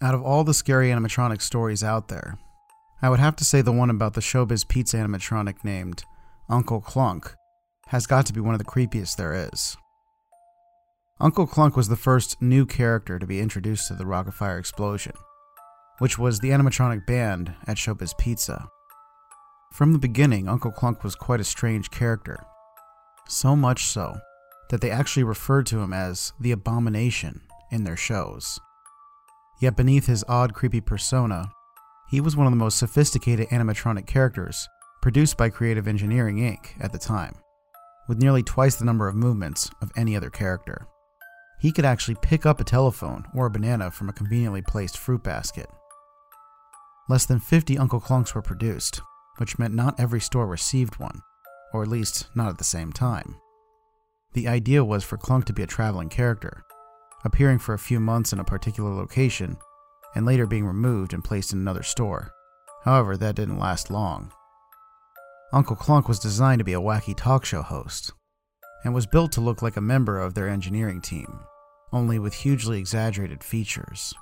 Out of all the scary animatronic stories out there, I would have to say the one about the Showbiz Pizza animatronic named Uncle Clunk has got to be one of the creepiest there is. Uncle Clunk was the first new character to be introduced to the Rockafire explosion, which was the animatronic band at Showbiz Pizza. From the beginning, Uncle Clunk was quite a strange character. So much so that they actually referred to him as the Abomination in their shows. Yet beneath his odd, creepy persona, he was one of the most sophisticated animatronic characters produced by Creative Engineering Inc. at the time, with nearly twice the number of movements of any other character. He could actually pick up a telephone or a banana from a conveniently placed fruit basket. Less than 50 Uncle Clunks were produced, which meant not every store received one, or at least not at the same time. The idea was for Clunk to be a traveling character, appearing for a few months in a particular location and later being removed and placed in another store. However, that didn't last long. Uncle Clunk was designed to be a wacky talk show host and was built to look like a member of their engineering team, only with hugely exaggerated features.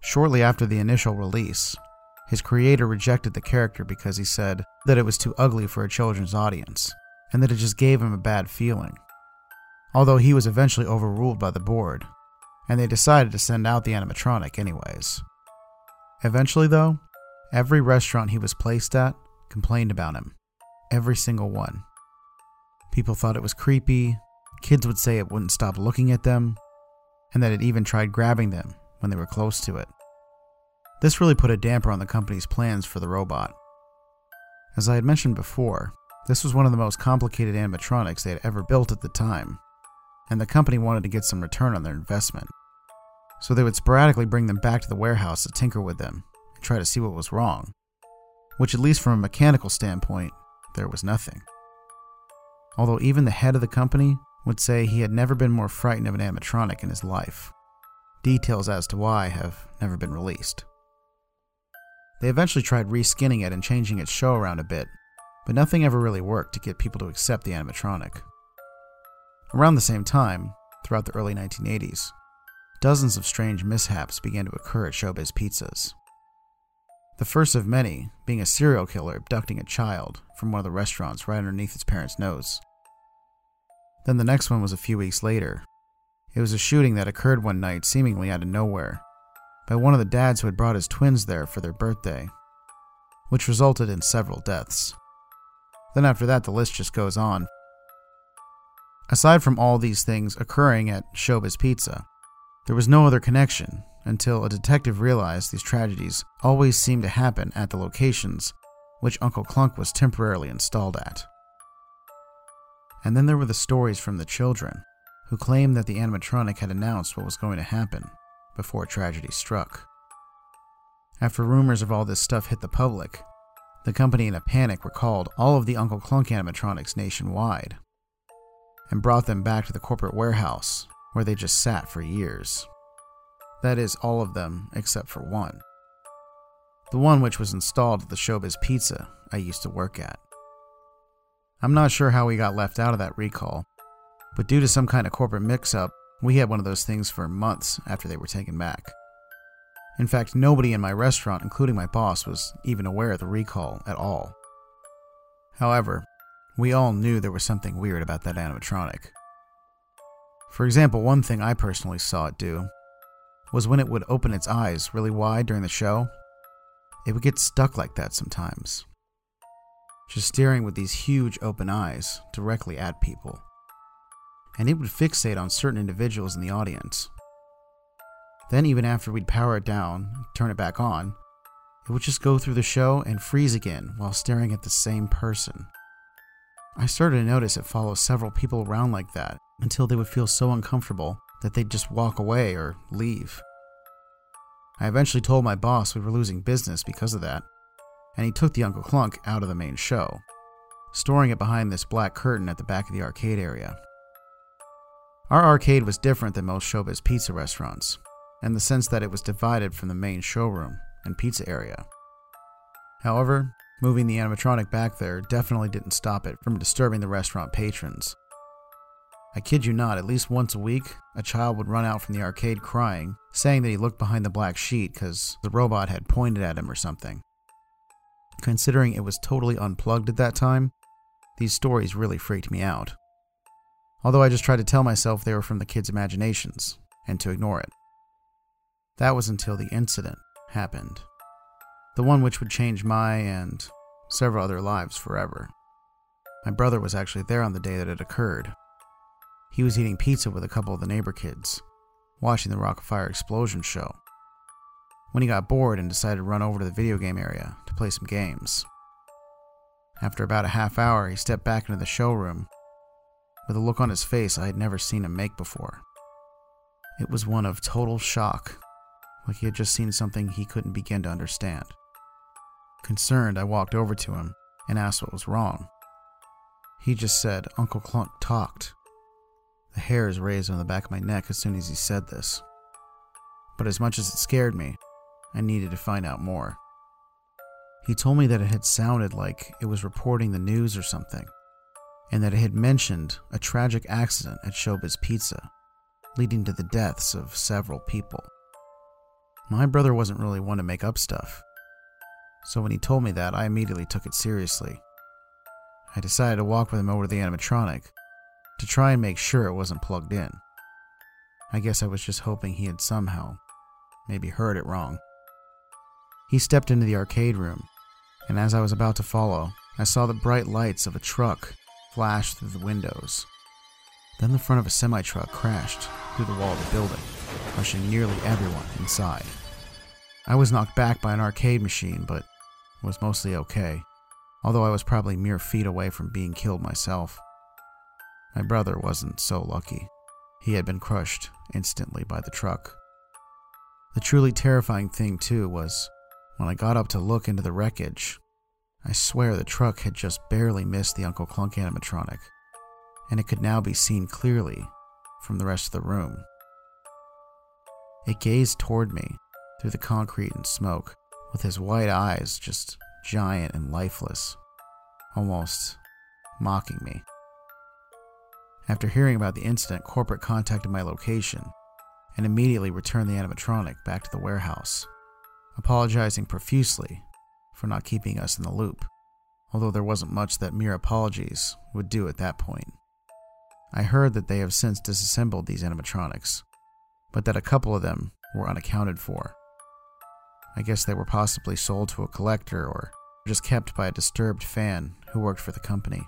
Shortly after the initial release, his creator rejected the character because he said that it was too ugly for a children's audience and that it just gave him a bad feeling. Although he was eventually overruled by the board, and they decided to send out the animatronic anyways. Eventually, though, every restaurant he was placed at complained about him. Every single one. People thought it was creepy, kids would say it wouldn't stop looking at them, and that it even tried grabbing them when they were close to it. This really put a damper on the company's plans for the robot. As I had mentioned before, this was one of the most complicated animatronics they had ever built at the time, and the company wanted to get some return on their investment. So they would sporadically bring them back to the warehouse to tinker with them and try to see what was wrong, which, at least from a mechanical standpoint, there was nothing. Although even the head of the company would say he had never been more frightened of an animatronic in his life. Details as to why have never been released. They eventually tried reskinning it and changing its show around a bit, but nothing ever really worked to get people to accept the animatronic. Around the same time, throughout the early 1980s, dozens of strange mishaps began to occur at Showbiz Pizzas. The first of many being a serial killer abducting a child from one of the restaurants right underneath its parents' nose. Then the next one was a few weeks later. It was a shooting that occurred one night seemingly out of nowhere by one of the dads who had brought his twins there for their birthday, which resulted in several deaths. Then after that, the list just goes on. Aside from all these things occurring at Showbiz Pizza, there was no other connection until a detective realized these tragedies always seemed to happen at the locations which Uncle Clunk was temporarily installed at. And then there were the stories from the children, who claimed that the animatronic had announced what was going to happen before tragedy struck. After rumors of all this stuff hit the public, the company in a panic recalled all of the Uncle Clunk animatronics nationwide and brought them back to the corporate warehouse where they just sat for years. That is, all of them except for one. The one which was installed at the Showbiz Pizza I used to work at. I'm not sure how we got left out of that recall, but due to some kind of corporate mix up, we had one of those things for months after they were taken back. In fact, nobody in my restaurant, including my boss, was even aware of the recall at all. However, we all knew there was something weird about that animatronic. For example, one thing I personally saw it do was when it would open its eyes really wide during the show, it would get stuck like that sometimes. Just staring with these huge open eyes directly at people. And it would fixate on certain individuals in the audience. Then, even after we'd power it down, turn it back on, it would just go through the show and freeze again while staring at the same person. I started to notice it follows several people around like that until they would feel so uncomfortable that they'd just walk away or leave. I eventually told my boss we were losing business because of that, and he took the Uncle Clunk out of the main show, storing it behind this black curtain at the back of the arcade area. Our arcade was different than most Showbiz pizza restaurants, in the sense that it was divided from the main showroom and pizza area. However, moving the animatronic back there definitely didn't stop it from disturbing the restaurant patrons. I kid you not, at least once a week, a child would run out from the arcade crying, saying that he looked behind the black sheet because the robot had pointed at him or something. Considering it was totally unplugged at that time, these stories really freaked me out. Although I just tried to tell myself they were from the kids' imaginations and to ignore it. That was until the incident happened. The one which would change my and several other lives forever. My brother was actually there on the day that it occurred, he was eating pizza with a couple of the neighbor kids, watching the Rock Fire Explosion show, when he got bored and decided to run over to the video game area to play some games. After about a half hour, he stepped back into the showroom with a look on his face I had never seen him make before. It was one of total shock, like he had just seen something he couldn't begin to understand. Concerned, I walked over to him and asked what was wrong. He just said Uncle Clunk talked the hairs raised on the back of my neck as soon as he said this. But as much as it scared me, I needed to find out more. He told me that it had sounded like it was reporting the news or something, and that it had mentioned a tragic accident at Showbiz Pizza, leading to the deaths of several people. My brother wasn't really one to make up stuff, so when he told me that, I immediately took it seriously. I decided to walk with him over to the animatronic to try and make sure it wasn't plugged in. I guess I was just hoping he had somehow, maybe heard it wrong. He stepped into the arcade room, and as I was about to follow, I saw the bright lights of a truck flash through the windows. Then the front of a semi truck crashed through the wall of the building, crushing nearly everyone inside. I was knocked back by an arcade machine, but was mostly okay, although I was probably mere feet away from being killed myself. My brother wasn't so lucky. He had been crushed instantly by the truck. The truly terrifying thing, too, was when I got up to look into the wreckage, I swear the truck had just barely missed the Uncle Clunk animatronic, and it could now be seen clearly from the rest of the room. It gazed toward me through the concrete and smoke, with his white eyes just giant and lifeless, almost mocking me. After hearing about the incident, corporate contacted my location and immediately returned the animatronic back to the warehouse, apologizing profusely for not keeping us in the loop, although there wasn't much that mere apologies would do at that point. I heard that they have since disassembled these animatronics, but that a couple of them were unaccounted for. I guess they were possibly sold to a collector or just kept by a disturbed fan who worked for the company.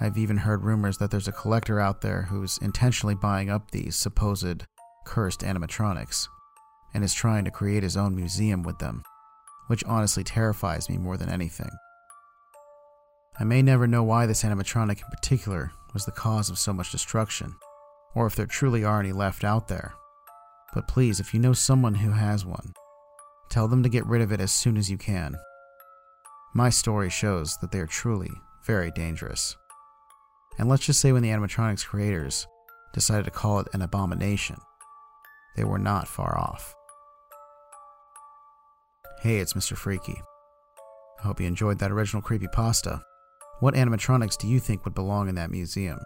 I've even heard rumors that there's a collector out there who's intentionally buying up these supposed cursed animatronics and is trying to create his own museum with them, which honestly terrifies me more than anything. I may never know why this animatronic in particular was the cause of so much destruction, or if there truly are any left out there. But please, if you know someone who has one, tell them to get rid of it as soon as you can. My story shows that they are truly very dangerous. And let's just say when the animatronics creators decided to call it an abomination, they were not far off. Hey, it's Mr. Freaky. I hope you enjoyed that original creepypasta. What animatronics do you think would belong in that museum?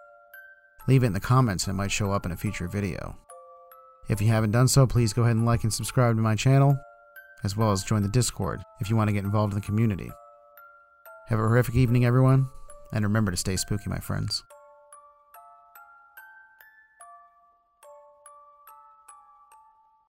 Leave it in the comments and it might show up in a future video. If you haven't done so, please go ahead and like and subscribe to my channel, as well as join the Discord if you want to get involved in the community. Have a horrific evening, everyone, and remember to stay spooky, my friends.